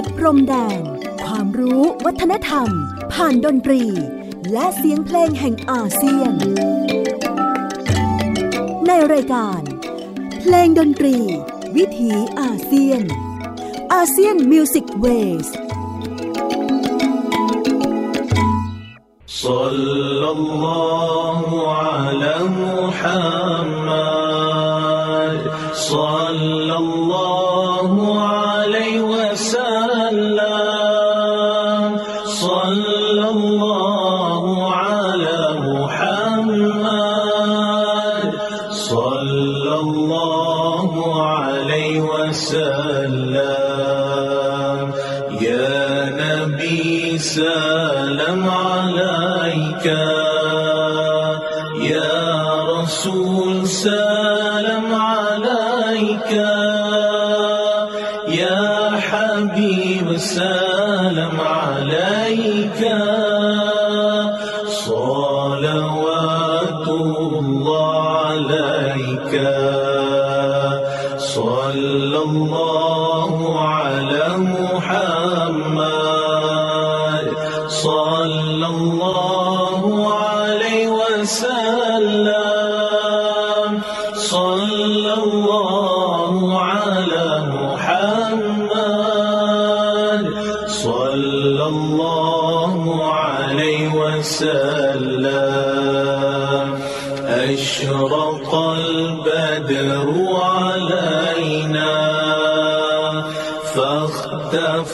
ดพรมแดน ความรู้วัฒนธรรม ผ่านดนตรี และเสียงเพลงแห่งอาเซียน ในรายการ เพลงดนตรี วิถีอาเซียนอาเซียนมิวสิกเวส صلى الله على محمد صلى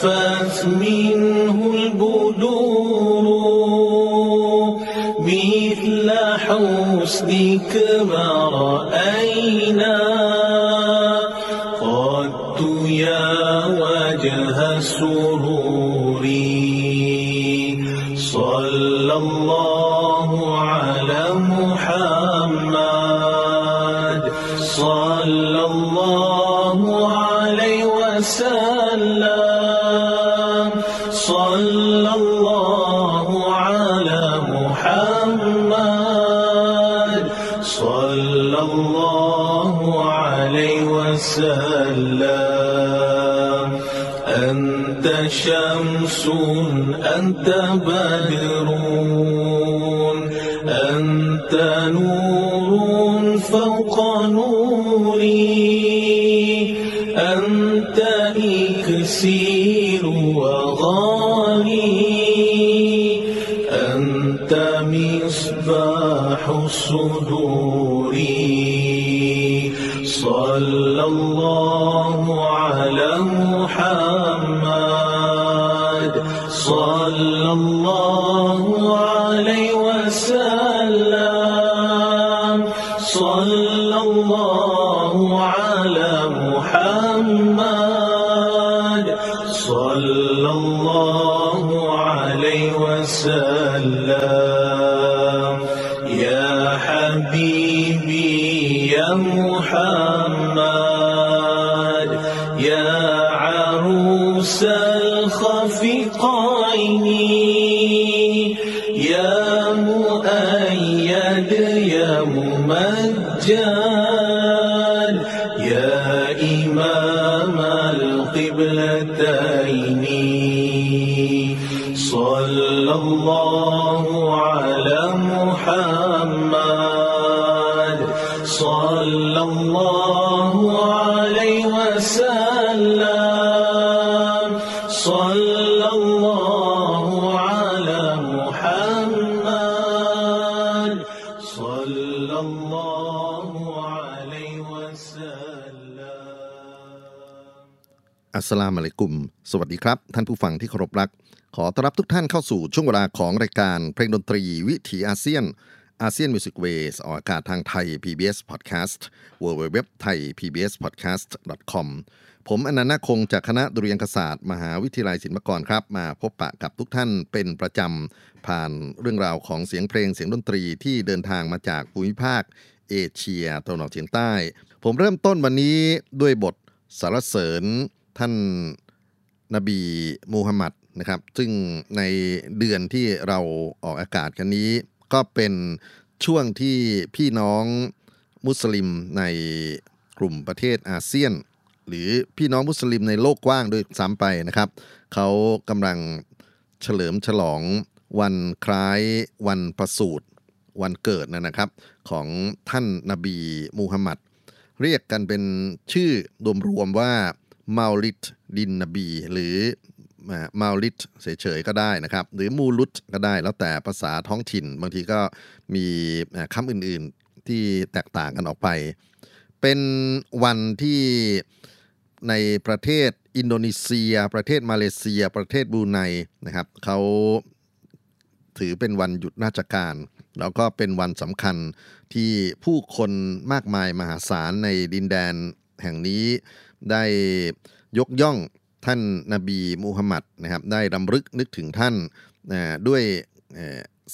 فاختفت منه البدور مثل حسنك ما رأينا. شمس أنت بدر يا ممجد. يا إمام القبلتين صلى الله สลามอะลัยกุม สวัสดีครับ ท่านผู้ฟังที่เคารพรัก ขอต้อนรับทุกท่านเข้าสู่ช่วงเวลาของรายการเพลงดนตรีวิถีอาเซียนอาเซียนมิวสิกเวสออกอากาศทางไทย PBS Podcast w w w t h a i PBS Podcast com ผมอนันต์คงจากคณะดุริยางคศาสตร์ มหาวิทยาลัยศิลปากรครับ มาพบปะกับทุกท่านเป็นประจำ ผ่านเรื่องราวของเสียงเพลงเสียงดนตรีที่เดินทางมาจากภูมิภาค เอเชียตะวันออกเฉียงใต้ ผมเริ่มต้นวันนี้ด้วยบทสรรเสริญ ท่านนบีมูฮัมหมัดนะครับ ซึ่งในเดือนที่เราออกอากาศกันนี้ ก็เป็นช่วงที่พี่น้องมุสลิมในกลุ่มประเทศอาเซียน หรือพี่น้องมุสลิมในโลกกว้างด้วยซ้ำไปนะครับ เขากำลังเฉลิมฉลองวันคล้ายวันประสูติวันเกิดนะครับ ของท่านนบีมูฮัมหมัด เรียกกันเป็นชื่อรวมๆว่า มาลิดดินนบี หรือมาลิดเฉยๆก็ได้นะครับ หรือมูลุดก็ได้แล้วแต่ภาษาท้องถิ่น บางทีก็มีคำอื่นๆที่แตกต่างกันออกไป เป็นวันที่ในประเทศอินโดนีเซีย ประเทศมาเลเซีย ประเทศบูไนนะครับเขาถือเป็นวันหยุดราชการ แล้วก็เป็นวันสำคัญที่ผู้คนมากมายมหาศาลในดินแดนแห่งนี้ ได้ยกย่องท่านนาบีมูฮัมหมัดนะครับได้รำลึกนึกถึงท่านด้วย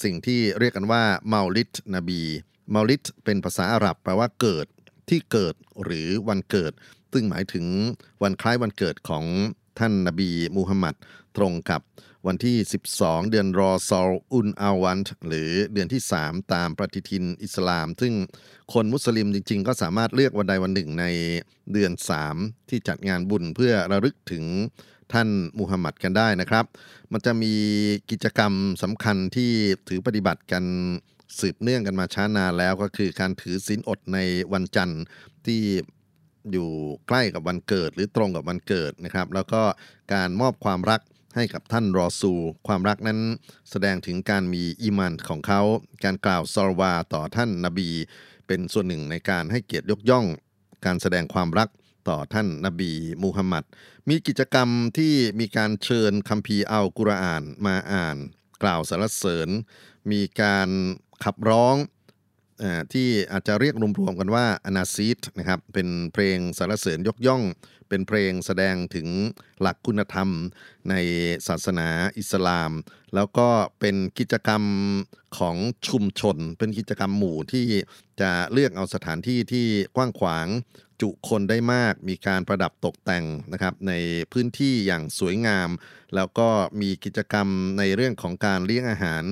สิ่งที่เรียกกันว่าเมาลิดนบีเมาลิดเป็นภาษาอาหรับแปลว่าเกิดที่เกิดหรือวันเกิด ซึ่งหมายถึงวันคล้ายวันเกิดของท่านนาบีมูฮัมหมัดตรงกับ วันที่ 12 เดือนรอซอลอุนอาวันหรือเดือนที่ 3 ตามปฏิทินอิสลาม ซึ่งคนมุสลิมจริง ๆ ก็สามารถเลือกวันใดวันหนึ่งในเดือน 3 ที่จัดงานบุญเพื่อระลึกถึงท่านมูฮัมหมัดกันได้นะครับ มันจะมีกิจกรรมสำคัญที่ถือปฏิบัติกันสืบเนื่องกันมาช้านานแล้วก็คือการถือศีลอดในวันจันทร์ที่อยู่ใกล้กับวันเกิดหรือตรงกับวันเกิดนะครับ แล้วก็การมอบความรัก ให้กับท่านรอซู ความรักนั้นแสดงถึงการมีอีมันของเขา การกล่าวซอลวาต่อท่านนาบี เป็นส่วนหนึ่งในการให้เกียรติยกย่อง การแสดงความรักต่อท่านนาบีมูฮัมมัด มีกิจกรรมที่มีการเชิญคัมภีร์อัลกุรอานมาอ่าน กล่าวสรรเสริญ มีการขับร้อง ที่อาจจะเรียกรวมๆกันว่าอนาซีตนะครับเป็นเพลงสรรเสริญยกย่อง เป็นเพลงแสดงถึงหลักคุณธรรมในศาสนาอิสลาม แล้วก็เป็นกิจกรรมของชุมชน เป็นกิจกรรมหมู่ที่จะเลือกเอาสถานที่ที่กว้างขวาง จุคนได้มาก มีการประดับตกแต่งนะครับในพื้นที่อย่างสวยงาม แล้วก็มีกิจกรรมในเรื่องของการเลี้ยงอาหาร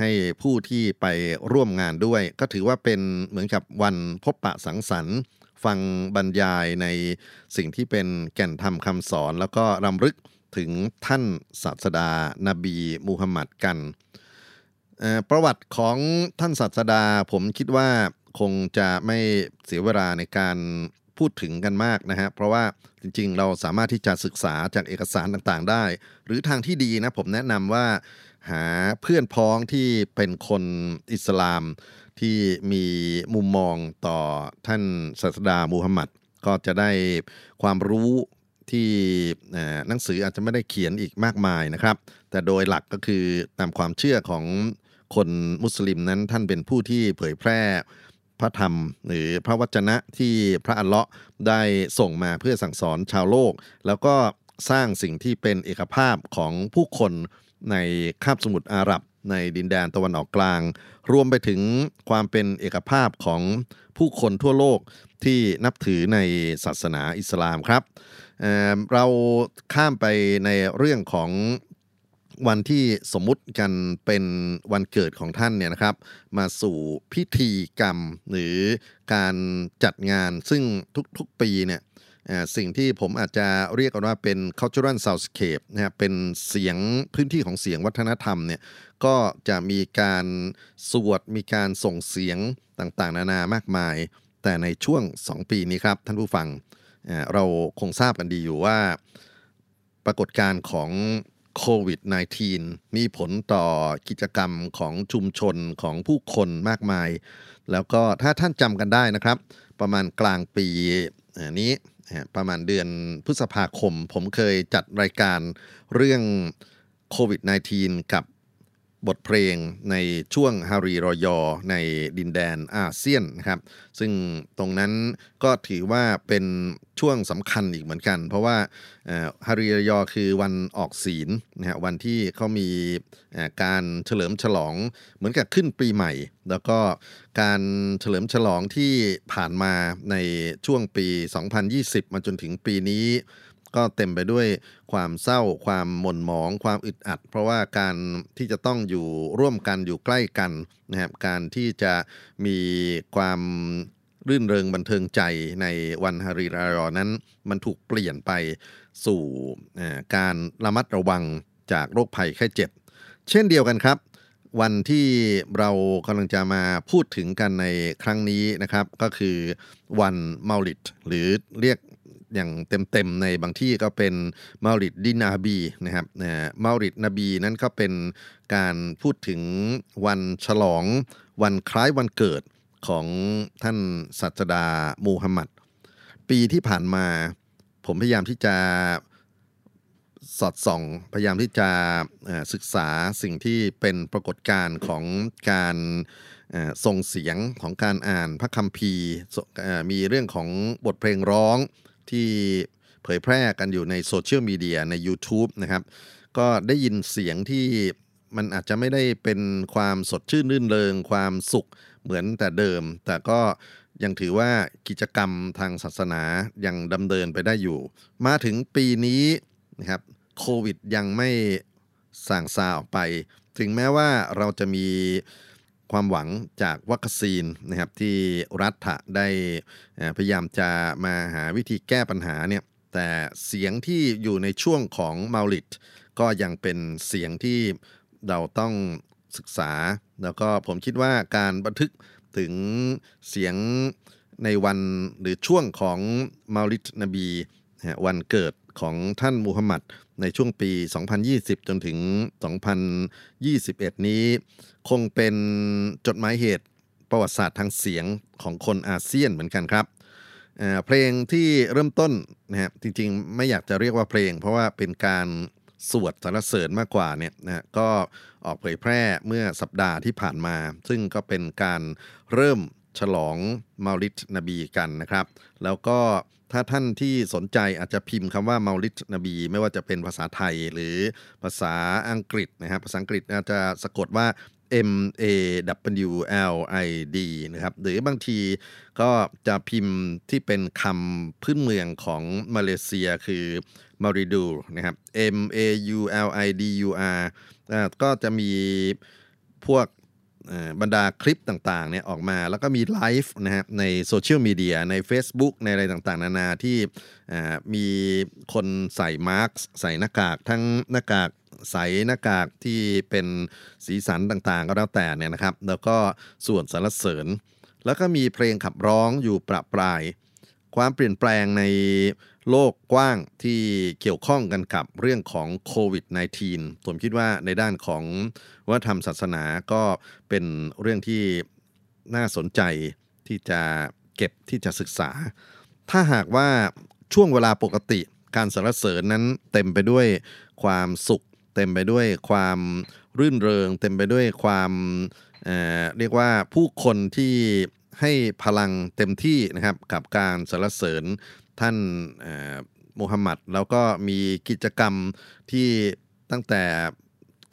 ให้ผู้ที่ไปร่วมงานด้วย ก็ถือว่าเป็นเหมือนกับวันพบปะสังสรรค์ ฟังบรรยายในสิ่งที่เป็นแก่นธรรมคำสอน แล้วก็รำลึกถึงท่านศาสดา นบีมูฮัมหมัดกัน ประวัติของท่านศาสดาผมคิดว่าคงจะไม่เสียเวลาในการ พูดถึงกันมากนะฮะเพราะว่าจริงๆ เราสามารถที่จะศึกษาจากเอกสารต่างๆ ได้ หรือทางที่ดีนะผมแนะนำว่าหาเพื่อนพ้องที่เป็นคนอิสลามที่มีมุมมองต่อท่านศาสดามูฮัมหมัด ก็จะได้ความรู้ที่หนังสืออาจจะไม่ได้เขียนอีกมากมายนะครับ แต่โดยหลักก็คือตามความเชื่อของคนมุสลิมนั้นท่านเป็นผู้ที่เผยแพร่ พระธรรม หรือพระวจนะที่พระอัลเลาะห์ได้ส่งมาเพื่อสั่งสอนชาวโลก แล้วก็สร้างสิ่งที่เป็นเอกภาพของผู้คนในคาบสมุทรอาหรับ ในดินแดนตะวันออกกลาง รวมไปถึงความเป็นเอกภาพของผู้คนทั่วโลกที่นับถือในศาสนาอิสลามครับเเราข้ามไปในเรื่องของ วันที่สมมุติกันเป็นวันเกิดของท่านเนี่ยนะครับ มาสู่พิธีกรรมหรือการจัดงานซึ่งทุกๆปีเนี่ยสิ่งที่ผมอาจจะเรียกว่าเป็น cultural soundscape นะครับเป็นเสียงพื้นที่ของเสียงวัฒนธรรมเนี่ยก็จะมีการสวดมีการส่งเสียงต่างๆ นานามากมาย แต่ในช่วง 2 ปีนี้ครับ ท่านผู้ฟังเราคงทราบกันดีอยู่ว่า ปรากฏการณ์ของ โควิด -19 มีผลต่อกิจกรรมของชุมชนของผู้คนมากมาย แล้วก็ถ้าท่านจำกันได้นะครับ ประมาณกลางปีนี้ประมาณเดือนพฤษภาคม ผมเคยจัดรายการเรื่องโควิด -19 กับ บทเพลงในช่วงฮารีรอยอในดินแดนอาเซียนนะครับ ซึ่งตรงนั้นก็ถือว่าเป็นช่วงสำคัญอีกเหมือนกัน เพราะว่าฮารีรอยอคือวันออกศีลนะฮะวันที่เขามีการเฉลิมฉลองเหมือนกับขึ้นปีใหม่ แล้วก็การเฉลิมฉลองที่ผ่านมาในช่วงปี 2020 มาจนถึงปีนี้ ก็เต็มไปด้วยความเศร้า ความหม่นหมอง ความอึดอัด เพราะว่าการที่จะต้องอยู่ร่วมกันอยู่ใกล้กันนะครับการที่จะมีความรื่นเริงบันเทิงใจในวันฮาริรารอนั้น มันถูกเปลี่ยนไปสู่การระมัดระวังจากโรคภัยไข้เจ็บ เช่นเดียวกันครับ วันที่เรากำลังจะมาพูดถึงกันในครั้งนี้นะครับ ก็คือวันมาลิดหรือเรียก อย่างเต็มๆในบางที่ก็เป็นมาลิดดินาบีนะครับมาลิดนาบีนั้นก็เป็นการพูดถึงวันฉลองวันคล้ายวันเกิดของท่านศาสดามูฮัมหมัด ปีที่ผ่านมา ผมพยายามที่จะสอดส่อง พยายามที่จะศึกษาสิ่งที่เป็นปรากฏการณ์ของการส่งเสียงของการอ่านพระคัมภีร์มีเรื่องของบทเพลงร้อง ที่เผยแพร่กันอยู่ในโซเชียลมีเดียใน YouTube นะครับ ก็ได้ยินเสียงที่มันอาจจะไม่ได้เป็นความสดชื่นรื่นเริง ความสุขเหมือนแต่เดิม แต่ก็ยังถือว่ากิจกรรมทางศาสนายังดำเนินไปได้อยู่ มาถึงปีนี้นะครับโควิดยังไม่ส่างซาออกไป ถึงแม้ว่าเราจะมี ความหวังจากวัคซีนนะครับที่รัฐะได้พยายามจะมาหาวิธีแก้ปัญหาเนี่ยแต่เสียงที่อยู่ในช่วงของมาลิดก็ยังเป็นเสียงที่เราต้องศึกษา แล้วก็ผมคิดว่าการบันทึกถึงเสียงในวันหรือช่วงของมาลิดนบีวันเกิด ของท่านมูฮัมหมัดในช่วงปี 2020 จนถึง 2021 นี้ คงเป็นจดหมายเหตุประวัติศาสตร์ทางเสียงของคนอาเซียนเหมือนกันครับเพลงที่เริ่มต้นนะฮะจริงๆ ไม่อยากจะเรียกว่าเพลง เพราะว่าเป็นการสวดสรรเสริญมากกว่าเนี่ยนะฮะก็ออกเผยแพร่เมื่อสัปดาห์ที่ผ่านมา ซึ่งก็เป็นการเริ่มฉลองมาลิดนบีกันนะครับ แล้วก็ ถ้าท่านที่สนใจอาจจะพิมพ์คำว่าเมาลิดนบี ไม่ว่าจะเป็นภาษาไทยหรือภาษาอังกฤษนะครับภาษาอังกฤษอาจจะสะกดว่า M A W L I D นะครับหรือบางทีก็จะพิมพ์ที่เป็นคำพื้นเมืองของมาเลเซียคือมาริดูนะครับ M A U L I D U R ก็จะมีพวก บรรดาคลิปต่างๆเนี่ยออกมาแล้วก็มีไลฟ์นะฮะในโซเชียลมีเดียใน Facebook ในอะไรต่างๆ นานาที่มีคนใส่มาร์กใส่หน้ากากทั้งหน้ากากใสหน้ากากที่เป็นสีสันต่างๆ ก็แล้วแต่เนี่ยนะครับ แล้วก็ส่วนสรรเสริญ แล้วก็มีเพลงขับร้องอยู่ประปราย ความเปลี่ยนแปลงใน โลกกว้างที่เกี่ยวข้องกันกับเรื่องของโควิด -19 ผมคิดว่าในด้านของวัฒนธรรมศาสนาก็เป็นเรื่องที่น่าสนใจที่จะเก็บที่จะศึกษา ถ้าหากว่าช่วงเวลาปกติการสรรเสริญนั้นเต็มไปด้วยความสุข เต็มไปด้วยความรื่นเริง เต็มไปด้วยความเเรียกว่าผู้คนที่ให้พลังเต็มที่นะครับกับการสรรเสริญ ท่านมูฮัมหมัดแล้วก็มีกิจกรรมที่ตั้งแต่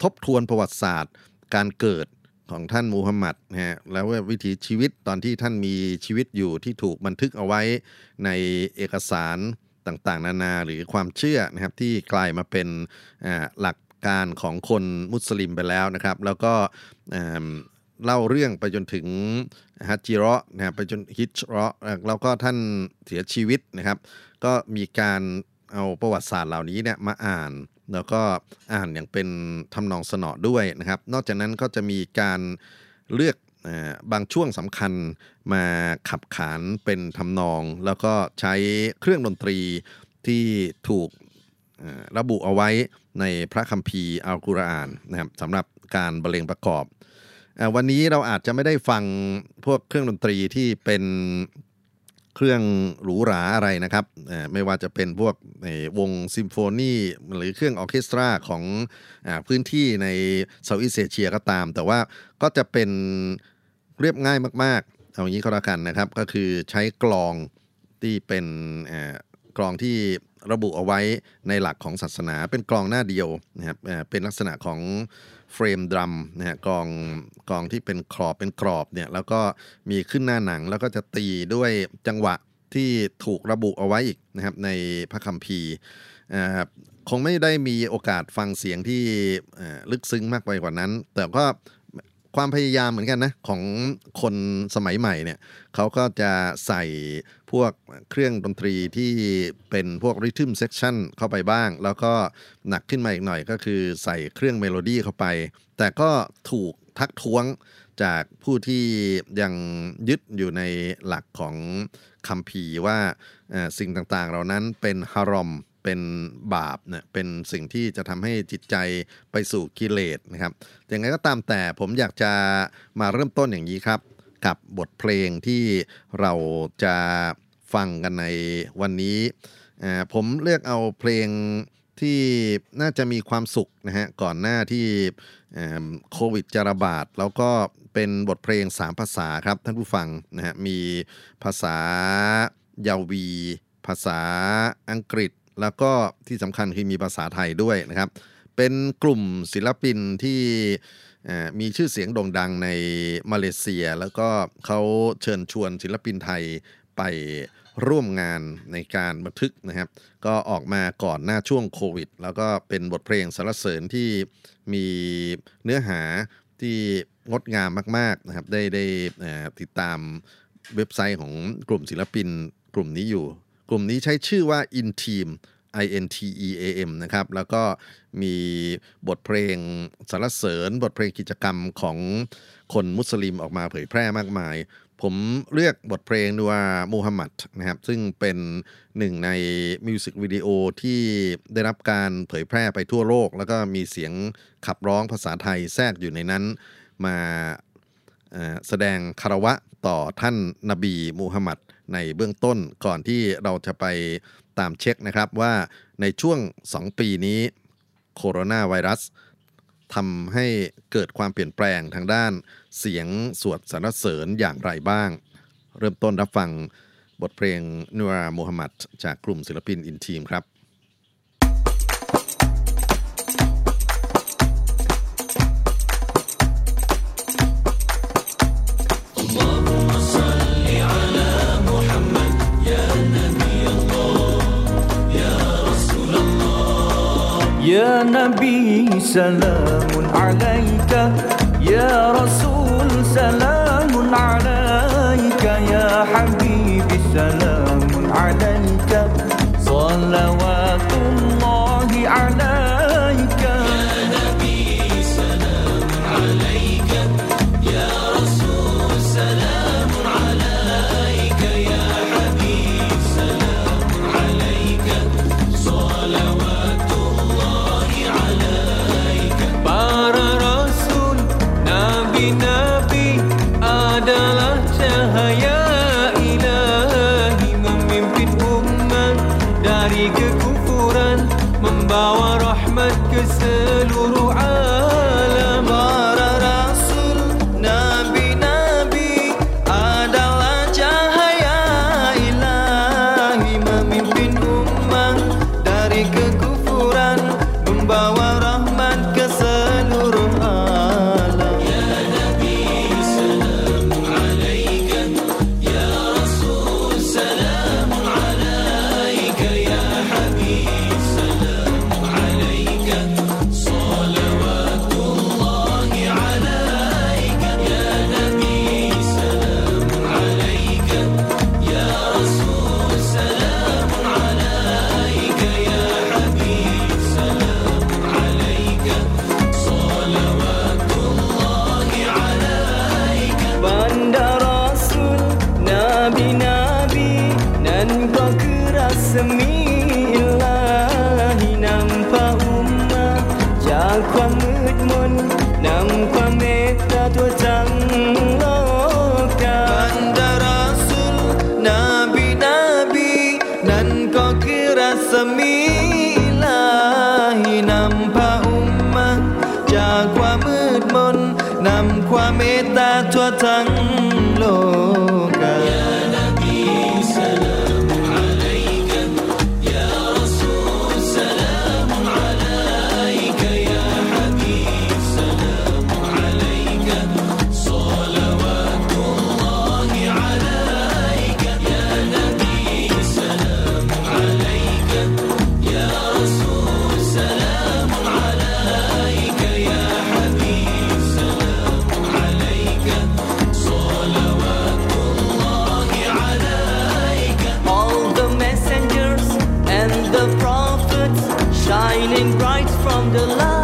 ทบทวนประวัติศาสตร์ การเกิดของท่านมูฮัมหมัดนะฮะแล้ววิถีชีวิตตอนที่ท่านมีชีวิตอยู่ที่ถูกบันทึกเอาไว้ในเอกสารต่างๆ นานาหรือความเชื่อนะครับที่กลายมาเป็นหลักการของคนมุสลิมไปแล้วนะครับ แล้วก็ เล่าเรื่องไปจนถึงฮัจจิเราะนะครับไปจนฮิจเราะแล้วก็ท่านเสียชีวิตนะครับ ก็มีการเอาประวัติศาสตร์เหล่านี้เนี่ยมาอ่าน แล้วก็อ่านอย่างเป็นทำนองสนอด้วยนะครับ นอกจากนั้นก็จะมีการเลือกบางช่วงสำคัญมาขับขานเป็นทำนอง แล้วก็ใช้เครื่องดนตรีที่ถูกระบุเอาไว้ในพระคัมภีร์อัลกุรอานนะครับสำหรับการบรรเลงประกอบ วันนี้เราอาจจะไม่ได้ฟังพวกเครื่องดนตรีที่เป็นเครื่องหรูหราอะไรนะครับ ไม่ว่าจะเป็นพวกวงซิมโฟนีหรือเครื่องออเคสตราของอพื้นที่ในเซาท์อีสเอเชียก็ตาม แต่ว่าก็จะเป็นเรียบง่ายมาก ๆ เอาอย่างนี้ก็แล้วกันนะครับ ก็คือใช้กลองที่เป็นกลองที่ ระบุเอาไว้ในหลักของศาสนาเป็นกลองหน้าเดียวนะครับเป็นลักษณะของเฟรมดรัมนะฮะกลองกลองที่เป็นขอบเป็นกรอบเนี่ยแล้วก็มีขึงหน้าหนังแล้วก็จะตีด้วยจังหวะที่ถูกระบุเอาไว้อีกนะครับในพระคัมภีร์คงไม่ได้มีโอกาสฟังเสียงที่ลึกซึ้งมากไปกว่านั้น แต่ก็ ความพยายามเหมือนกันนะ ของคนสมัยใหม่เนี่ยเขาก็จะใส่พวกเครื่องดนตรีที่เป็นพวกริทึมเซ c ชันเข้าไปบ้าง แล้วก็หนักขึ้นมาอีกหน่อยก็คือใส่เครื่องเมโลดี้เข้าไป แต่ก็ถูกทักท้วงจากผู้ที่ยังยึดอยู่ในหลักของคัมภีว่าเอ่อสิ่งต่างๆ เหล่านั้นเป็นฮารอม เป็นบาปเนี่ยเป็นสิ่งที่จะทำให้จิตใจไปสู่กิเลสนะครับอย่างไรก็ตามแต่ผมอยากจะมาเริ่มต้นอย่างนี้ครับ กับบทเพลงที่เราจะฟังกันในวันนี้ผมเลือกเอาเพลงที่น่าจะมีความสุขนะฮะก่อนหน้าที่โควิดจะระบาด แล้วก็เป็นบทเพลง 3 ภาษาครับท่านผู้ฟังนะฮะมีภาษายาวี ภาษาอังกฤษ แล้วก็ที่สำคัญคือมีภาษาไทยด้วยนะครับ เป็นกลุ่มศิลปินที่มีชื่อเสียงโด่งดังในมาเลเซีย แล้วก็เขาเชิญชวนศิลปินไทยไปร่วมงานในการบันทึกนะครับ ก็ออกมาก่อนหน้าช่วงโควิด แล้วก็เป็นบทเพลงสรรเสริญที่มีเนื้อหาที่งดงามมาก ๆนะครับ ได้ได้ติดตามเว็บไซต์ของกลุ่มศิลปินกลุ่มนี้อยู่ กลุ่มนี้ใช้ชื่อว่า Inteam I N T E A M นะครับ แล้วก็มีบทเพลงสรรเสริญ บทเพลงกิจกรรมของคนมุสลิมออกมาเผยแพร่มากมาย ผมเลือกบทเพลงว่ามูฮัมหมัดนะครับ ซึ่งเป็นหนึ่งใน music video ที่ได้รับการเผยแพร่ไปทั่วโลก แล้วก็มีเสียงขับร้องภาษาไทยแทรกอยู่ในนั้น มาแสดงคารวะต่อท่านนบีมูฮัมหมัด ในเบื้องต้นก่อนที่เราจะไปตามเช็คนะครับว่าในช่วง 2 ปีนี้โคโรนาไวรัสทำให้เกิดความเปลี่ยนแปลงทางด้านเสียงสวดสรรเสริญอย่างไรบ้าง เริ่มต้นรับฟังบทเพลงนัวมูฮัมหมัดจากกลุ่มศิลปินอินทีมครับ يا نبي سلام عليك. يا رسول سلام عليك. يا حبيبي سلام عليك. صلوات shining bright from the light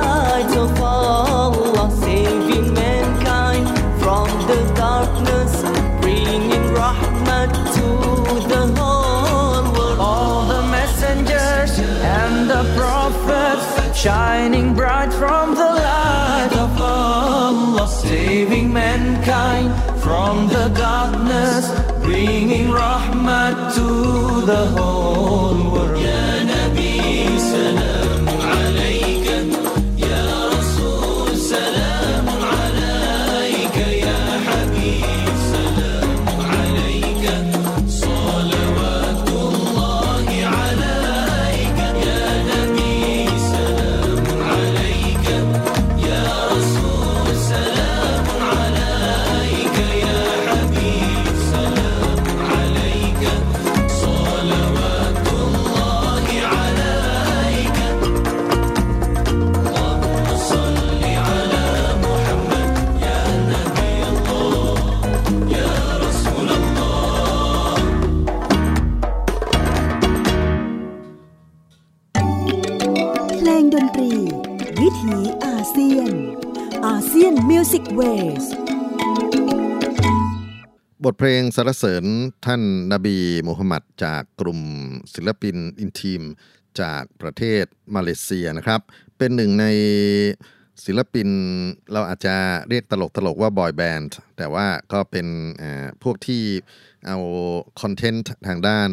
Music Wavesบทเพลงสรรเสริญท่านนบีมูฮัมหมัดจากกลุ่มศิลปินอินทีม จากประเทศมาเลเซียนะครับ เป็นหนึ่งในศิลปินเราอาจจะเรียกตลกตลกๆว่า boy band แต่ว่าก็เป็นพวกที่ เอา content ทางด้าน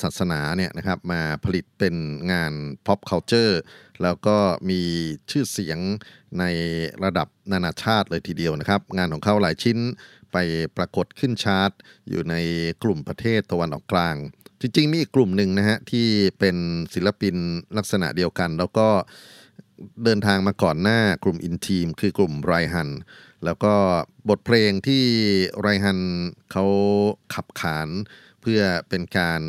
ศาสนาเนี่ยนะครับมาผลิตเป็นงาน pop culture แล้วก็มีชื่อเสียงในระดับนานาชาติเลยทีเดียวนะครับ งานของเขาหลายชิ้นไปปรากฏขึ้นชาร์ตอยู่ในกลุ่มประเทศตะวันออกกลาง จริง ๆ มีอีกกลุ่มหนึ่งนะฮะที่เป็นศิลปินลักษณะเดียวกัน แล้วก็เดินทางมาก่อนหน้ากลุ่มอินทีม คือกลุ่มไรฮัน แล้วก็บทเพลงที่ไรฮันเขาขับขานเพื่อเป็นการ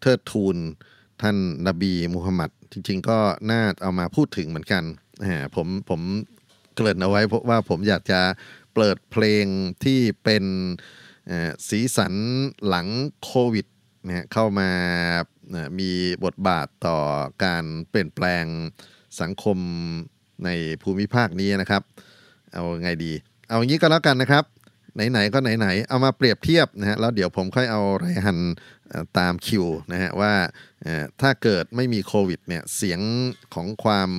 เทิดทูนท่านนบีมูฮัมหมัด จริง ๆ ก็น่าเอามาพูดถึงเหมือนกันผมผมเกริ่นเอาไว้เพราะว่าผมอยากจะเปิดเพลงที่เป็นสีสันหลังโควิดนะเข้ามามีบทบาทต่อการเปลี่ยนแปลงสังคมในภูมิภาคนี้นะครับ เอาไงดี เอาอย่างนี้ก็แล้วกันนะครับไหนๆก็ไหนๆเอามาเปรียบเทียบนะฮะแล้วเดี๋ยวผมค่อยเอาไรหันตามคิวนะฮะว่าถ้าเกิดไม่มีโควิดเนี่ยเสียงของความ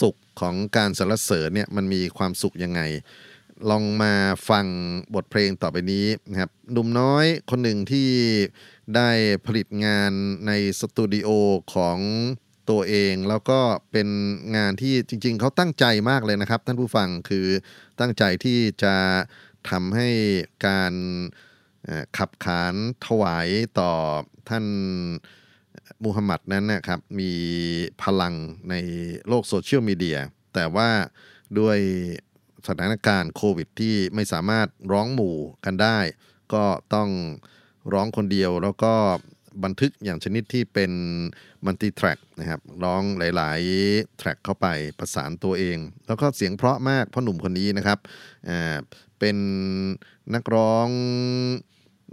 สุขของการสรรเสริญเนี่ยมันมีความสุขยังไง ลองมาฟังบทเพลงต่อไปนี้นะครับหนุ่มน้อยคนหนึ่งที่ได้ผลิตงานในสตูดิโอของ ตัวเองแล้วก็เป็นงานที่จริง ๆเขาตั้งใจมากเลยนะครับ ท่านผู้ฟังคือตั้งใจที่จะทำให้การขับขานถวายต่อท่านมูฮัมหมัดนั้นนะครับมีพลังในโลกโซเชียลมีเดียแต่ว่าด้วยสถานการณ์โควิดที่ไม่สามารถร้องหมู่กันได้ ก็ต้องร้องคนเดียวแล้วก็บันทึกอย่างชนิดที่เป็น มัลติแทร็กนะครับร้องหลาย ๆ แทร็กเข้าไปประสานตัวเอง แล้วก็เสียงเพราะมากพ่อหนุ่มคนนี้นะครับอ่าเป็นนักร้อง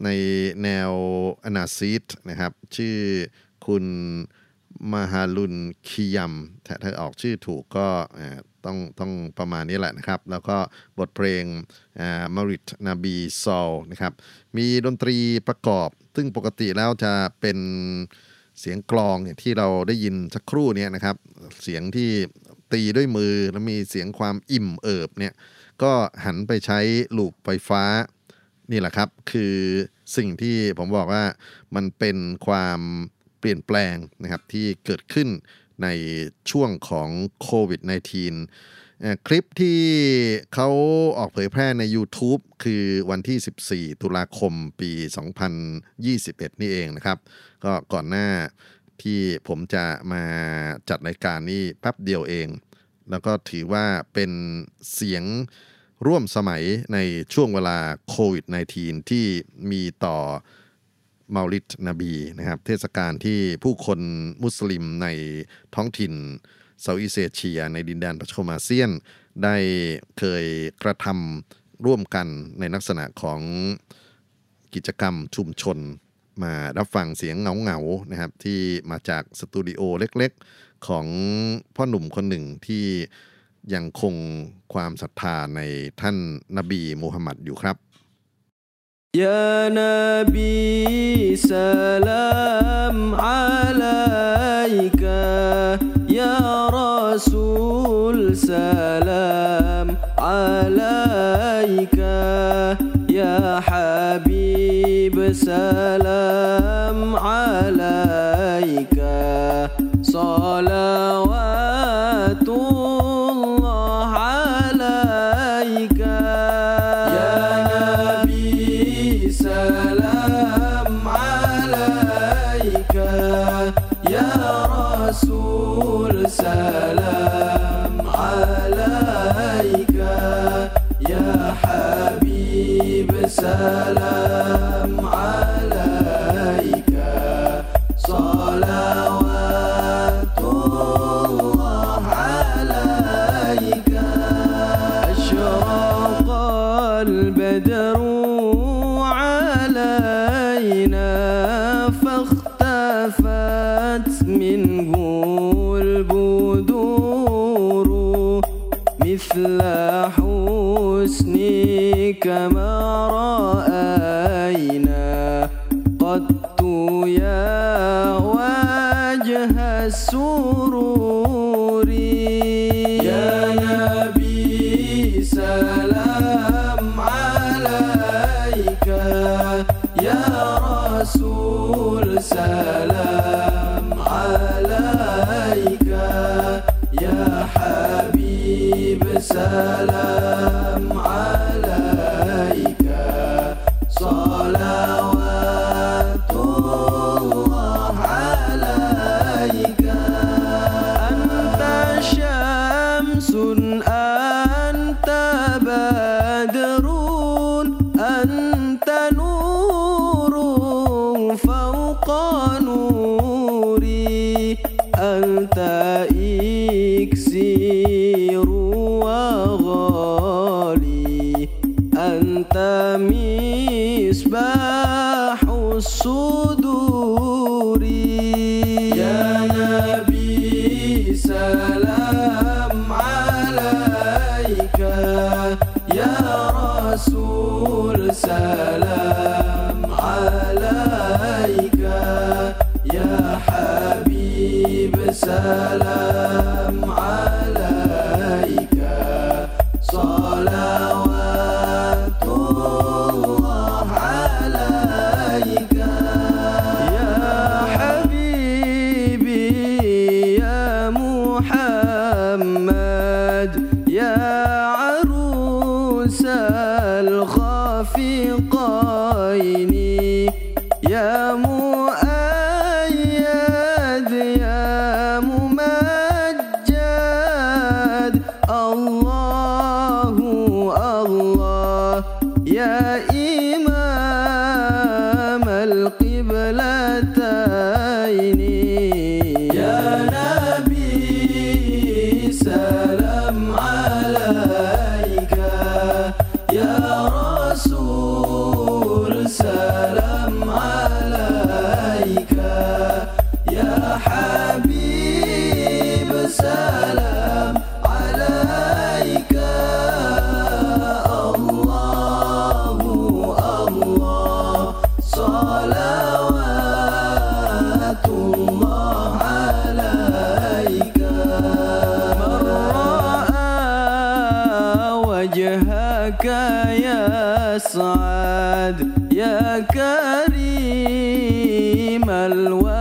ในแนวอนาซิตนะครับ ชื่อคุณมาฮาลุนคียัมถ้าออกชื่อถูกก็อ่าต้องต้องประมาณนี้แหละนะครับ แล้วก็บทเพลงมาริตนาบีซอลนะครับ มีดนตรีประกอบ ซึ่งปกติแล้วจะเป็น เสียงกลองอย่างที่เราได้ยินสักครู่เนี้นะครับ เสียงที่ตีด้วยมือแล้วมีเสียงความอิ่มเอิบเนี่ยก็หันไปใช้ลูปไฟฟ้านี่แหละครับ คือสิ่งที่ผมบอกว่ามันเป็นความเปลี่ยนแปลงนะครับที่เกิดขึ้นในช่วงของโควิด -19 คลิปที่เขาออกเผยแพร่ใน YouTube คือวันที่ 14 ตุลาคมปี 2021 นี่เองนะครับ ก็ก่อนหน้าที่ผมจะมาจัดรายการนี้แป๊บเดียวเอง แล้วก็ถือว่าเป็นเสียงร่วมสมัยในช่วงเวลาโควิด -19 ที่มีต่อมาลิดนบีนะครับ เทศกาลที่ผู้คนมุสลิมในท้องถิ่น เซาท์อีสเอเชีย ในดินแดนประชมอาเซียน ได้เคยกระทำร่วมกันในลักษณะของกิจกรรมชุมชน มารับฟังเสียงเงาๆนะครับ ที่มาจากสตูดิโอเล็ก ของพ่อหนุ่มคนหนึ่งที่ยังคงความศรัทธาในท่านนบีมูฮัมหมัดอยู่ครับ يا نبي سلام عليك السلام عليك يا حبيب سلام عليك. صلاة So. أسعد يا كريم الوالد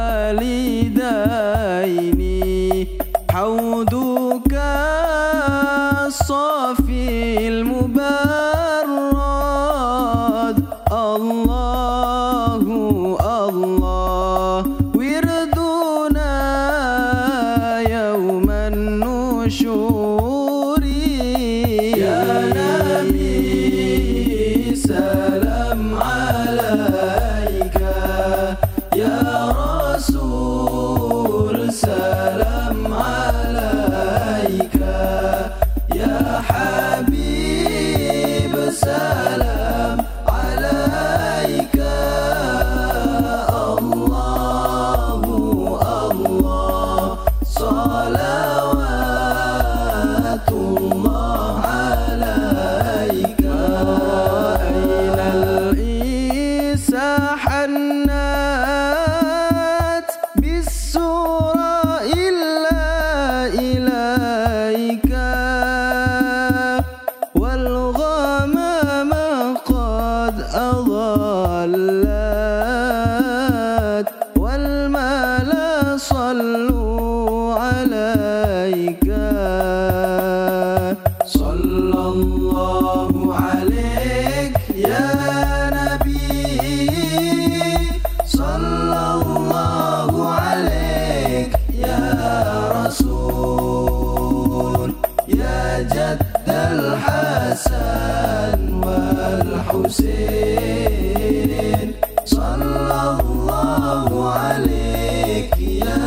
الله عليك يا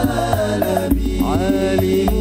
نبي. عالم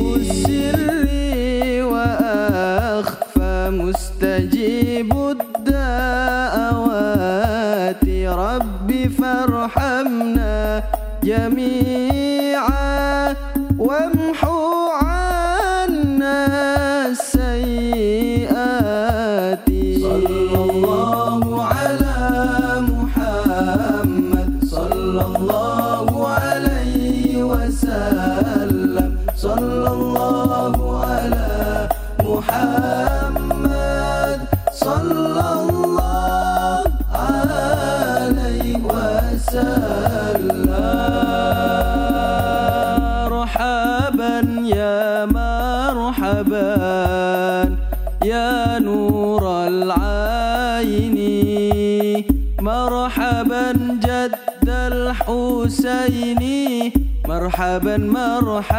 مرحبا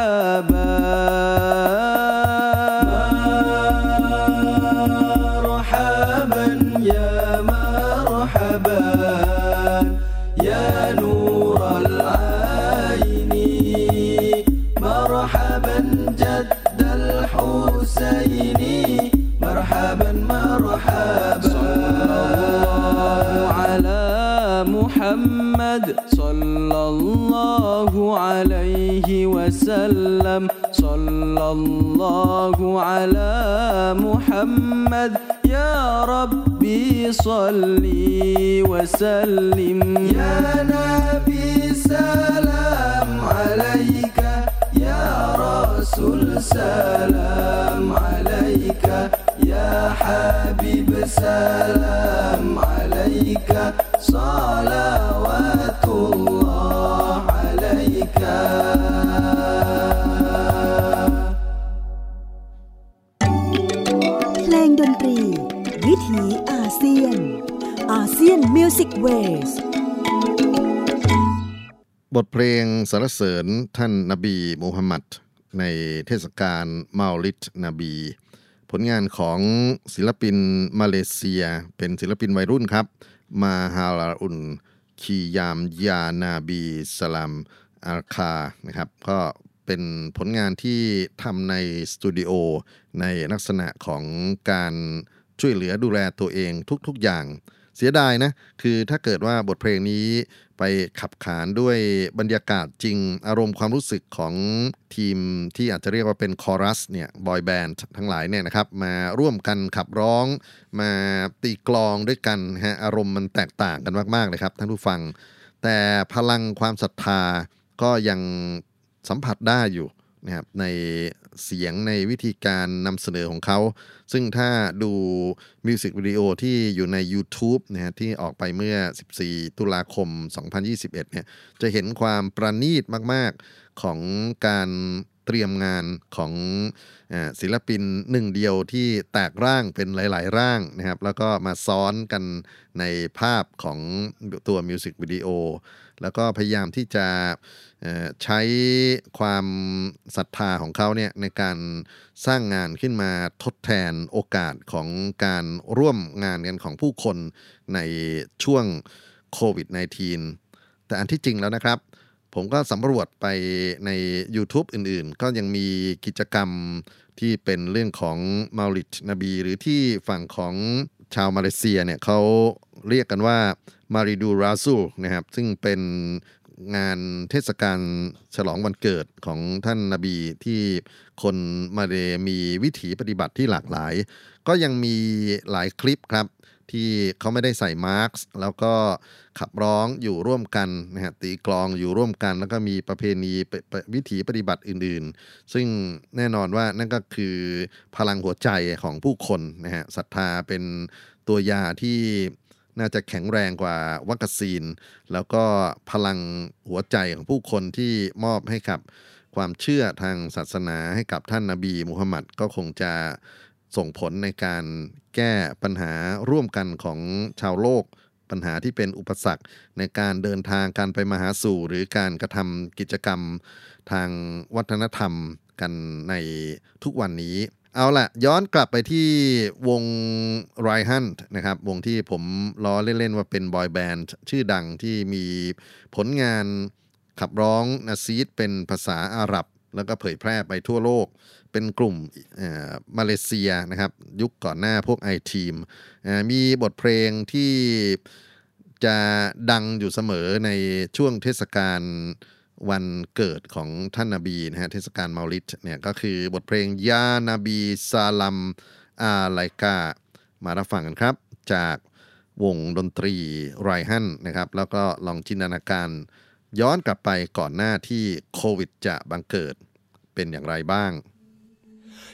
على محمد. يا ربي صل وسلم. يا نبي سلام عليك. يا رسول سلام عليك. يا حبيب سلام عليك. صلوات อาเซียนมิวสิกเวสบทเพลงสรรเสริญท่านนบีมูฮัมหมัดในเทศกาลเมาลิดนบี ผลงานของศิลปินมาเลเซีย เป็นศิลปินวัยรุ่นครับ มาฮาลาอุนคียามยานาบีสลามอาลัยกานะครับ ก็เป็นผลงานที่ทำในสตูดิโอในลักษณะของการช่วยเหลือดูแลตัวเองทุกๆอย่าง เสียดายนะ คือถ้าเกิดว่าบทเพลงนี้ไปขับขานด้วยบรรยากาศจริงอารมณ์ความรู้สึกของทีมที่อาจจะเรียกว่าเป็นคอรัสเนี่ยบอยแบนด์ทั้งหลายเนี่ยนะครับ มาร่วมกันขับร้อง มาตีกลองด้วยกันฮะอารมณ์มันแตกต่างกันมาก ๆ เลยครับท่านผู้ฟัง แต่พลังความศรัทธาก็ยังสัมผัสได้อยู่ นะครับในเสียงในวิธีการนำเสนอของเขา ซึ่งถ้าดู music video ที่อยู่ใน YouTube นะฮะที่ออกไปเมื่อ 14 ตุลาคม 2021 เนี่ยจะเห็นความประณีตมาก ๆ ของการเตรียมงานของศิลปินหนึ่งเดียวที่แตกร่างเป็นหลาย ๆ ร่างนะครับ แล้วก็มาซ้อนกันในภาพของตัว music video แล้วก็พยายามที่จะใช้ความศรัทธาของเขาเนี่ยในการสร้างงานขึ้นมาทดแทนโอกาสของการร่วมงานกันของผู้คนในช่วงโควิด -19 แต่อันที่จริงแล้วนะครับ ผมก็สำรวจไปใน YouTube อื่นๆ ก็ยังมีกิจกรรมที่เป็นเรื่องของมาลิดนบี หรือที่ฝั่งของ ชาวมาเลเซียเนี่ยเขาเรียกกันว่ามาริดูราซูนะครับซึ่งเป็นงานเทศกาลฉลองวันเกิดของท่านนาบีที่คนมาเลมีวิถีปฏิบัติที่หลากหลาย ก็ยังมีหลายคลิปครับที่เขาไม่ได้ใส่มาร์กแล้วก็ ขับร้องอยู่ร่วมกันนะฮะตีกลองอยู่ร่วมกัน แล้วก็มีประเพณีวิถีปฏิบัติอื่นๆ ซึ่งแน่นอนว่านั่นก็คือพลังหัวใจของผู้คนนะฮะศรัทธาเป็นตัวยาที่น่าจะแข็งแรงกว่าวัคซีน แล้วก็พลังหัวใจของผู้คนที่มอบให้กับความเชื่อทางศาสนาให้กับท่านนาบีมุฮัมมัดก็คงจะส่งผลในการแก้ปัญหาร่วมกันของชาวโลก ปัญหาที่เป็นอุปสรรคในการเดินทางการไปมาหาสู่ หรือการกระทำกิจกรรมทางวัฒนธรรมกันในทุกวันนี้ เอาละย้อนกลับไปที่วง r i h u n t นะครับ วงที่ผมล้อเล่น ๆ ว่าเป็นบอยแบนด์ชื่อดังที่มีผลงานขับร้องนาซีดเป็นภาษาอาหรับ แล้วก็เผยแพร่ไปทั่วโลก เป็นกลุ่มมาเลเซียนะครับยุคก่อนหน้าพวก i t e a m อ่ามีบทเพลงที่จะดังอยู่เสมอในช่วงเทศกาลวันเกิดของท่านนาบีนะฮะเทศกาลมาลิดเนี่ยก็คือบทเพลงยานาบีซาลัมอาไลกามารับฟังกันครับ จากวงดนตรีไรฮันนะครับ แล้วก็ลองจินตนาการย้อนกลับไปก่อนหน้าที่โควิดจะบังเกิดเป็นอย่างไรบ้าง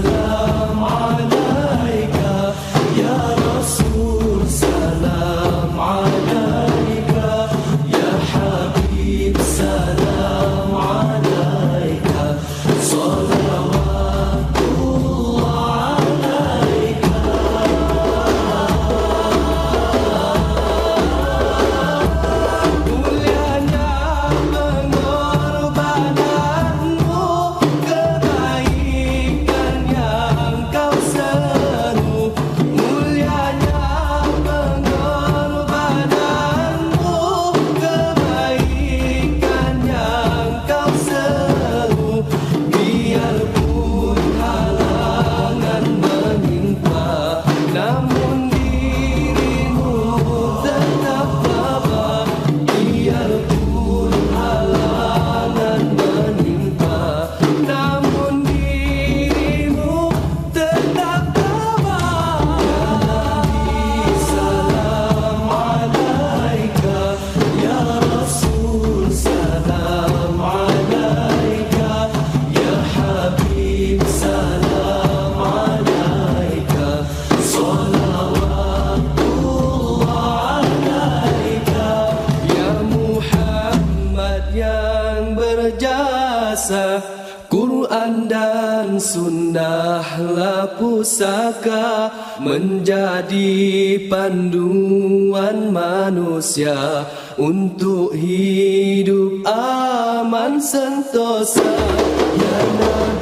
سلام عليك. Pusaka Menjadi panduan manusia Untuk hidup aman sentosa. Ya Nabi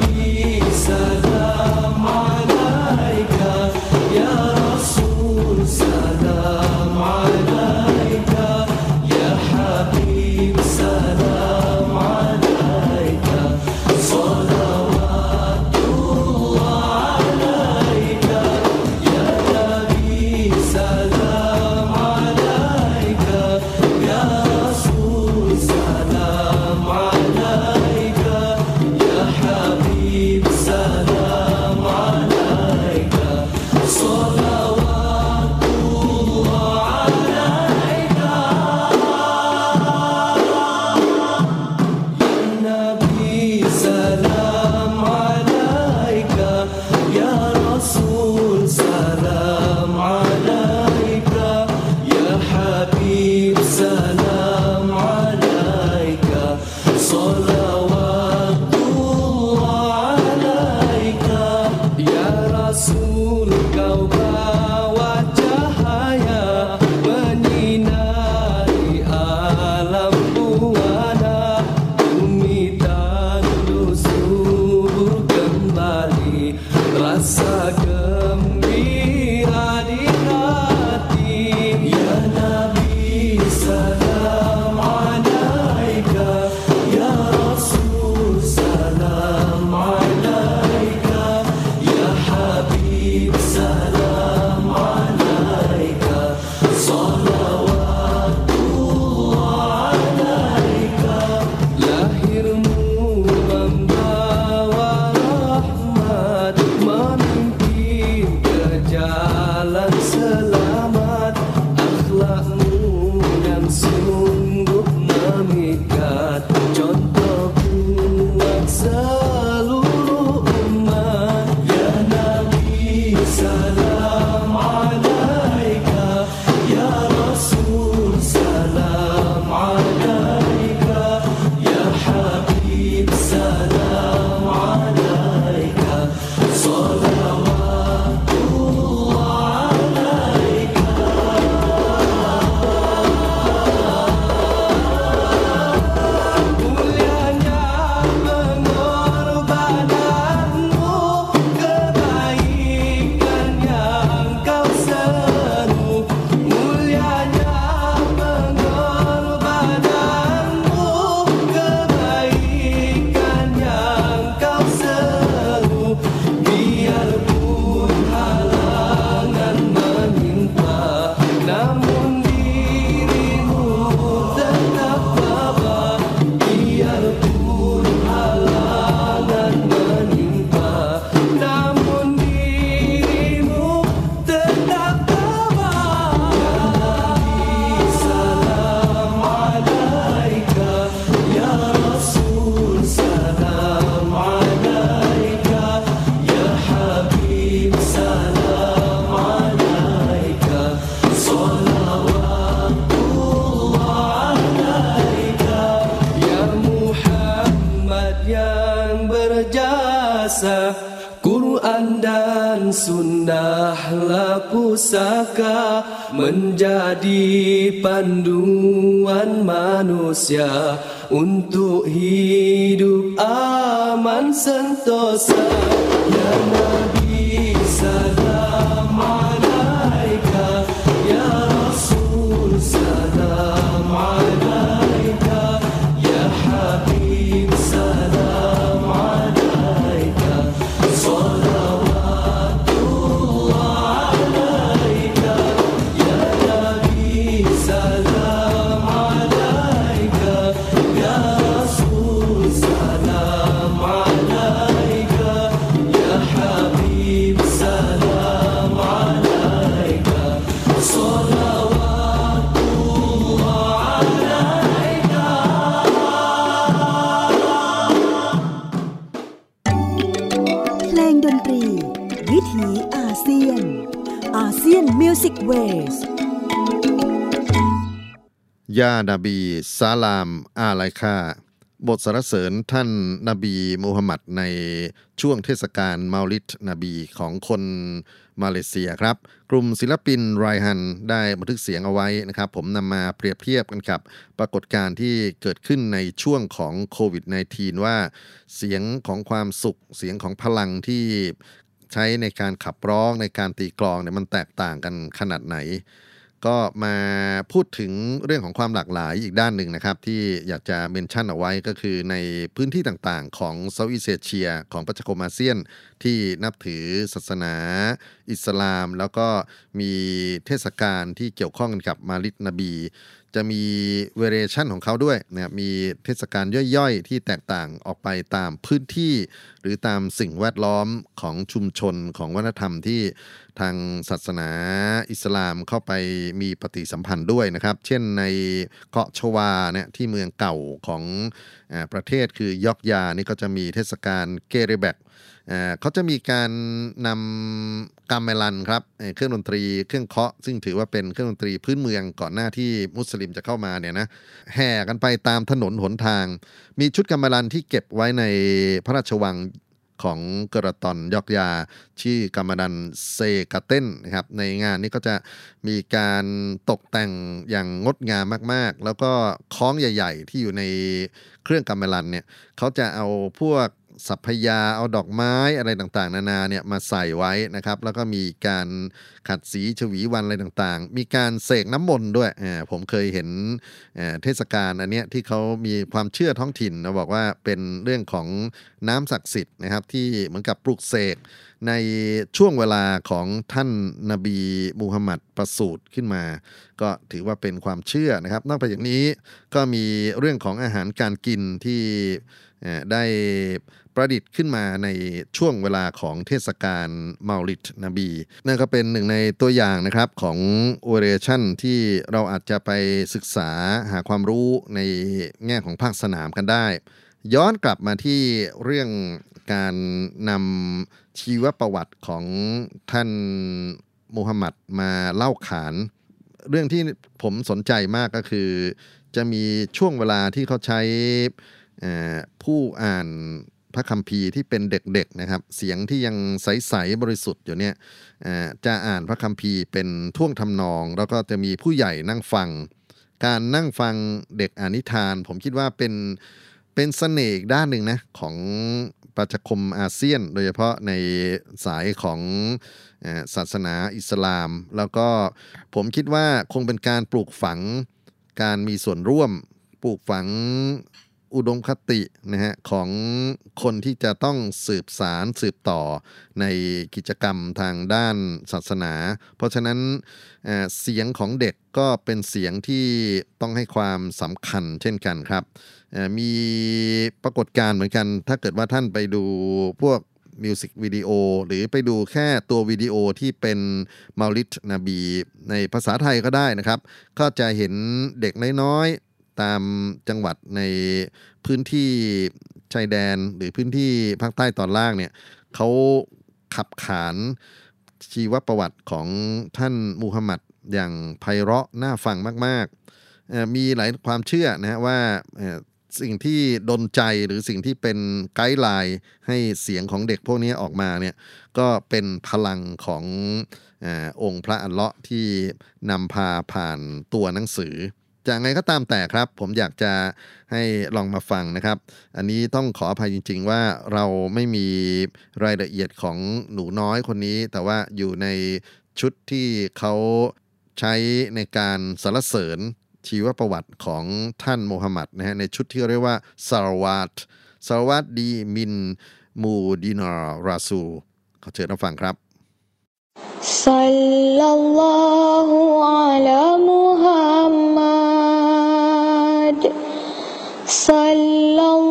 sentosa Ya Nabi salam Music Waves ar: ยานาบีซาลามอาไลกาบทสรรเสริญท่านนบีมูฮัมหมัดในช่วงเทศกาลเมาลิดนบีของคนมาเลเซียครับ กลุ่มศิลปินไรฮันได้บันทึกเสียงเอาไว้นะครับ ผมนำมาเปรียบเทียบกันกับ ปรากฏการณ์ที่เกิดขึ้นในช่วงของโควิด -19 ว่า เสียงของความสุขเสียงของพลังที่ ใช้ในการขับร้องในการตีกลองเนี่ยมันแตกต่างกันขนาดไหน ก็มาพูดถึงเรื่องของความหลากหลายอีกด้านหนึ่งนะครับ ที่อยากจะ mention เอาไว้ก็คือในพื้นที่ต่างๆ ของ Southeast Asia ของประชาคมอาเซียน ที่นับถือศาสนา อิสลาม แล้วก็มีเทศกาลที่เกี่ยวข้องกันกับเมาลิดนบี จะมีเวเรชันของเขาด้วยนะครับมีเทศกาลย่อยๆ ที่แตกต่างออกไปตามพื้นที่ หรือตามสิ่งแวดล้อมของชุมชนของวัฒนธรรมที่ทางศาสนาอิสลามเข้าไปมีปฏิสัมพันธ์ด้วยนะครับ เช่นในเกาะชวาเนี่ยที่เมืองเก่าของอประเทศคือยอกยานี่ก็จะมีเทศกาลเกเรแบกเขาจะมีการนำ กามเมลันครับเครื่องดนตรีเครื่องเคาะซึ่งถือว่าเป็นเครื่องดนตรีพื้นเมืองก่อนหน้าที่มุสลิมจะเข้ามาเนี่ยนะแห่กันไปตามถนนหนทาง มีชุดกามเมลันที่เก็บไว้ในพระราชวังของกระตอนยอกยาชื่อกามดันเซกาเต้นนะครับในงานนี้ก็จะมีการตกแต่งอย่างงดงามมากๆ แล้วก็คล้องใหญ่ ๆ ที่อยู่ในเครื่องกามเมลันเนี่ยเขาจะเอาพวก สัพพยาเอาดอกไม้อะไรต่างๆ นานาเนี่ยมาใส่ไว้นะครับ แล้วก็มีการขัดสีฉวีวันอะไรต่างๆ มีการเสกน้ำมนต์ด้วยผมเคยเห็นเทศกาลอันเนี้ยที่เขามีความเชื่อท้องถิ่นนะบอกว่าเป็นเรื่องของน้ำศักดิ์สิทธิ์นะครับที่เหมือนกับปลุกเสกในช่วงเวลาของท่านนบีมูฮัมหมัดประสูติขึ้นมา ก็ถือว่าเป็นความเชื่อนะครับ นอกจากนี้ก็มีเรื่องของอาหารการกินที่ได้ ประดิษฐ์ขึ้นมาในช่วงเวลาของเทศกาลมาลิดนบี นั่นก็เป็นหนึ่งในตัวอย่างนะครับของโอเรชั่นที่เราอาจจะไปศึกษาหาความรู้ในแง่ของภาคสนามกันได้ ย้อนกลับมาที่เรื่องการนำชีวประวัติของท่านมูฮัมหมัดมาเล่าขาน เรื่องที่ผมสนใจมากก็คือ จะมีช่วงเวลาที่เขาใช้ผู้อ่าน พระคัมภีร์ที่เป็นเด็กๆนะครับ เสียงที่ยังใสๆบริสุทธิ์อยู่เนี่ยจะอ่านพระคัมภีร์เป็นท่วงทำนอง แล้วก็จะมีผู้ใหญ่นั่งฟัง การนั่งฟังเด็กอ่านนิทาน ผมคิดว่าเป็นเป็นเสน่ห์ด้านหนึ่งนะของประชาคมอาเซียน โดยเฉพาะในสายของศาสนาอิสลาม แล้วก็ผมคิดว่าคงเป็นการปลูกฝังการมีส่วนร่วม ปลูกฝัง อุดมคตินะฮะของคนที่จะต้องสืบสารสืบต่อในกิจกรรมทางด้านศาสนา เพราะฉะนั้นเเสียงของเด็กก็เป็นเสียงที่ต้องให้ความสำคัญเช่นกันครับ มีปรากฏการณ์เหมือนกัน ถ้าเกิดว่าท่านไปดูพวกมิวสิกวิดีโอหรือไปดูแค่ตัววิดีโอที่เป็นมาลิดนาบี ในภาษาไทยก็ได้นะครับ ก็จะเห็นเด็กน้อยๆ ตามจังหวัดในพื้นที่ชายแดนหรือพื้นที่ภาคใต้ตอนล่างเนี่ยเขาขับขานชีวประวัติของท่านมูฮัมหมัดอย่างไพเราะน่าฟังมากๆ มีหลายความเชื่อนะฮะว่าสิ่งที่ดนใจหรือสิ่งที่เป็นไกด์ไลน์ให้เสียงของเด็กพวกนี้ออกมาเนี่ยก็เป็นพลังของออองค์พระอัลเลาะห์ที่นำพาผ่านตัวหนังสือ จากไงก็ตามแต่ครับ ผมอยากจะให้ลองมาฟังนะครับ อันนี้ต้องขออภัยจริง ๆ ว่าเราไม่มีรายละเอียดของหนูน้อยคนนี้ แต่ว่าอยู่ในชุดที่เขาใช้ในการสรรเสริญชีวประวัติของท่านโมฮัมหมัดนะฮะในชุดที่เรียกว่าซารวัตซารวัตดีมินมูดินาราซูขอเชิญรับฟังครับ صلى الله على محمد صلى الله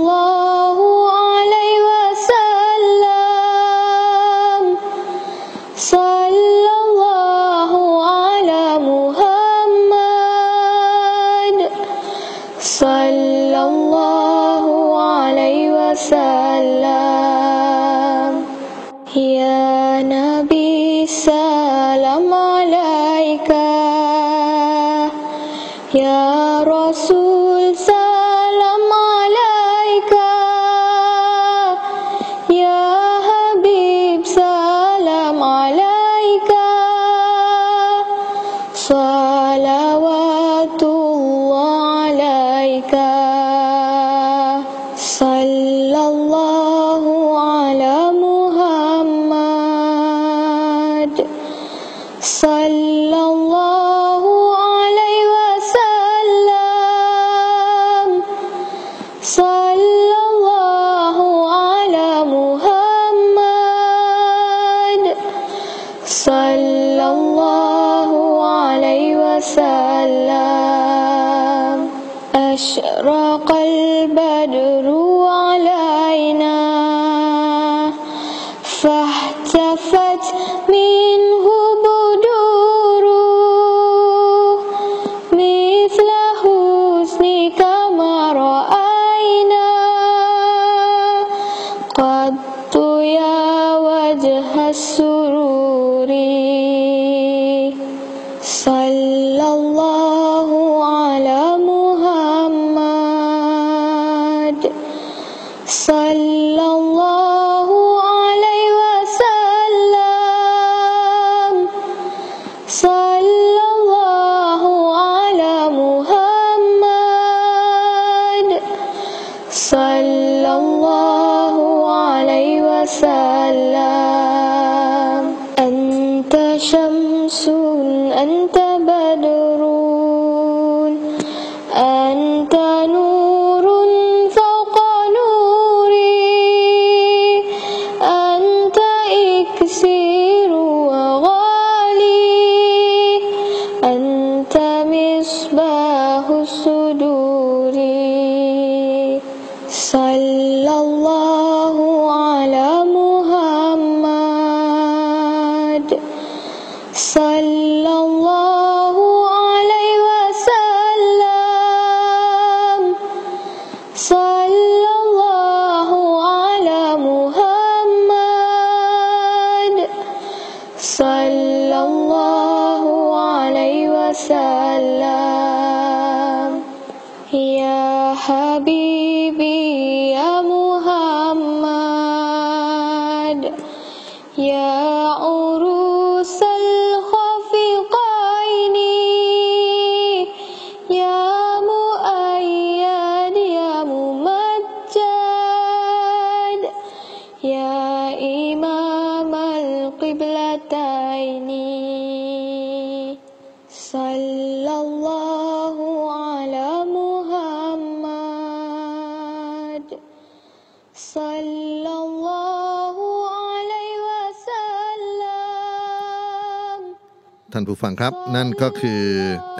ผู้ฟังครับ นั่นก็คือ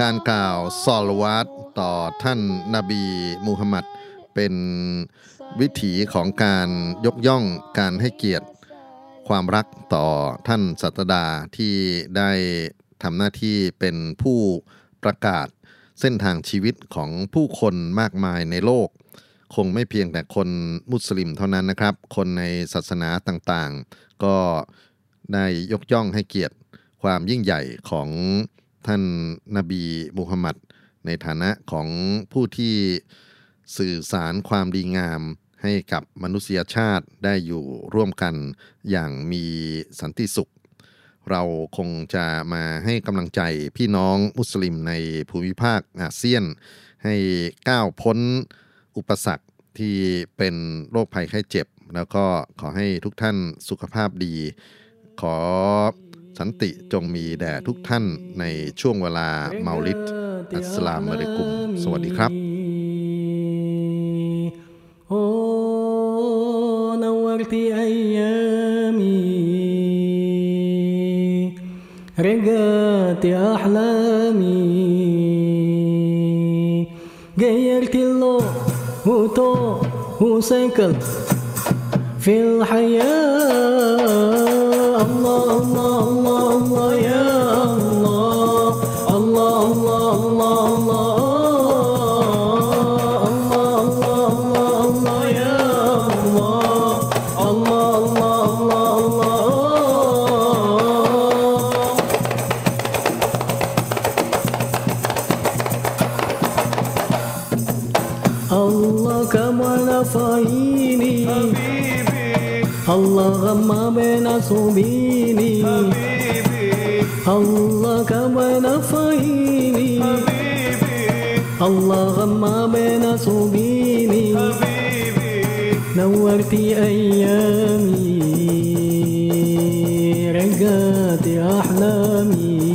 การกล่าวซอลวัตต่อท่านนาบีมูฮัมหมัด เป็นวิถีของการยกย่องการให้เกียรติความรักต่อท่านสัตดาที่ได้ทำหน้าที่เป็นผู้ประกาศเส้นทางชีวิตของผู้คนมากมายในโลก คงไม่เพียงแต่คนมุสลิมเท่านั้นนะครับ คนในศาสนาต่างๆ ก็ได้ยกย่องให้เกียรติ ความยิ่งใหญ่ของท่านนาบีมุฮัมมัดในฐานะของผู้ที่สื่อสารความดีงามให้กับมนุษยชาติได้อยู่ร่วมกันอย่างมีสันติสุข เราคงจะมาให้กำลังใจพี่น้องมุสลิมในภูมิภาคอาเซียน ให้ก้าวพ้นอุปสรรคที่เป็นโรคภัยไข้เจ็บ แล้วก็ขอให้ทุกท่านสุขภาพดี ขอ สันติจงมีแด่ทุกท่านในช่วงเวลาเมาลิด อัสสลามุอะลัยกุมสวัสดีครับ أوه، نورت أيامي رجعت أحلامي غيرت اللون وطوق وسيكل في الحياة Allah Allah Allah Allah ya Allah Allah Allah Allah Allah Allah kamala faini Habib الله غما بين صوبيني حبيبي الله كبر فهيني. حبيبي غما بين صوبيني حبيبي نورت أيامي. رجعت أحلامي.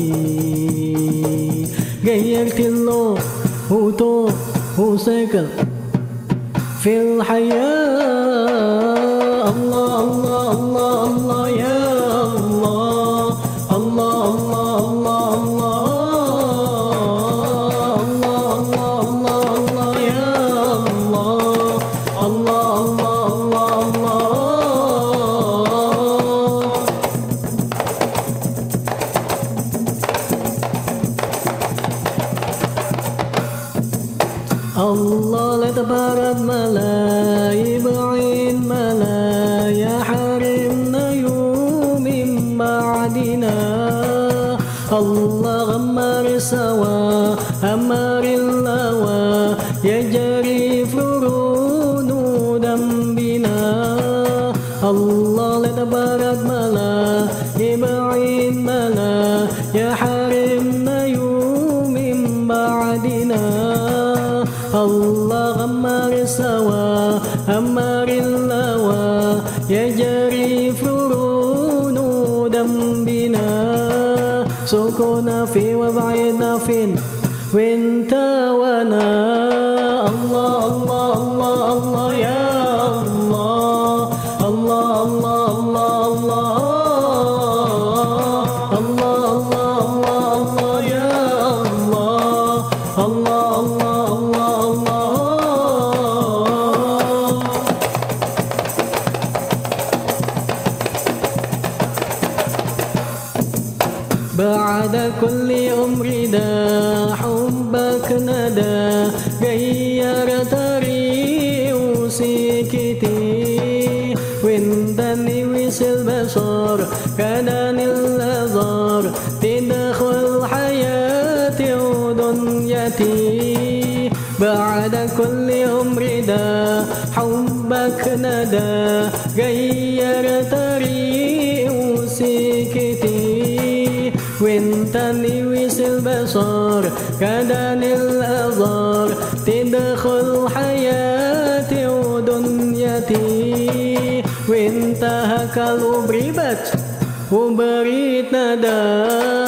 غيرت اللون وطول وسكن في الحياة. بعد كل يوم ردا حبك ندى غير طريق وسكتي. وانت نويس البشر كدن الأزار تدخل حياتي ودنيتي. وانتهك قلب وبريت ندى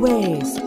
ways.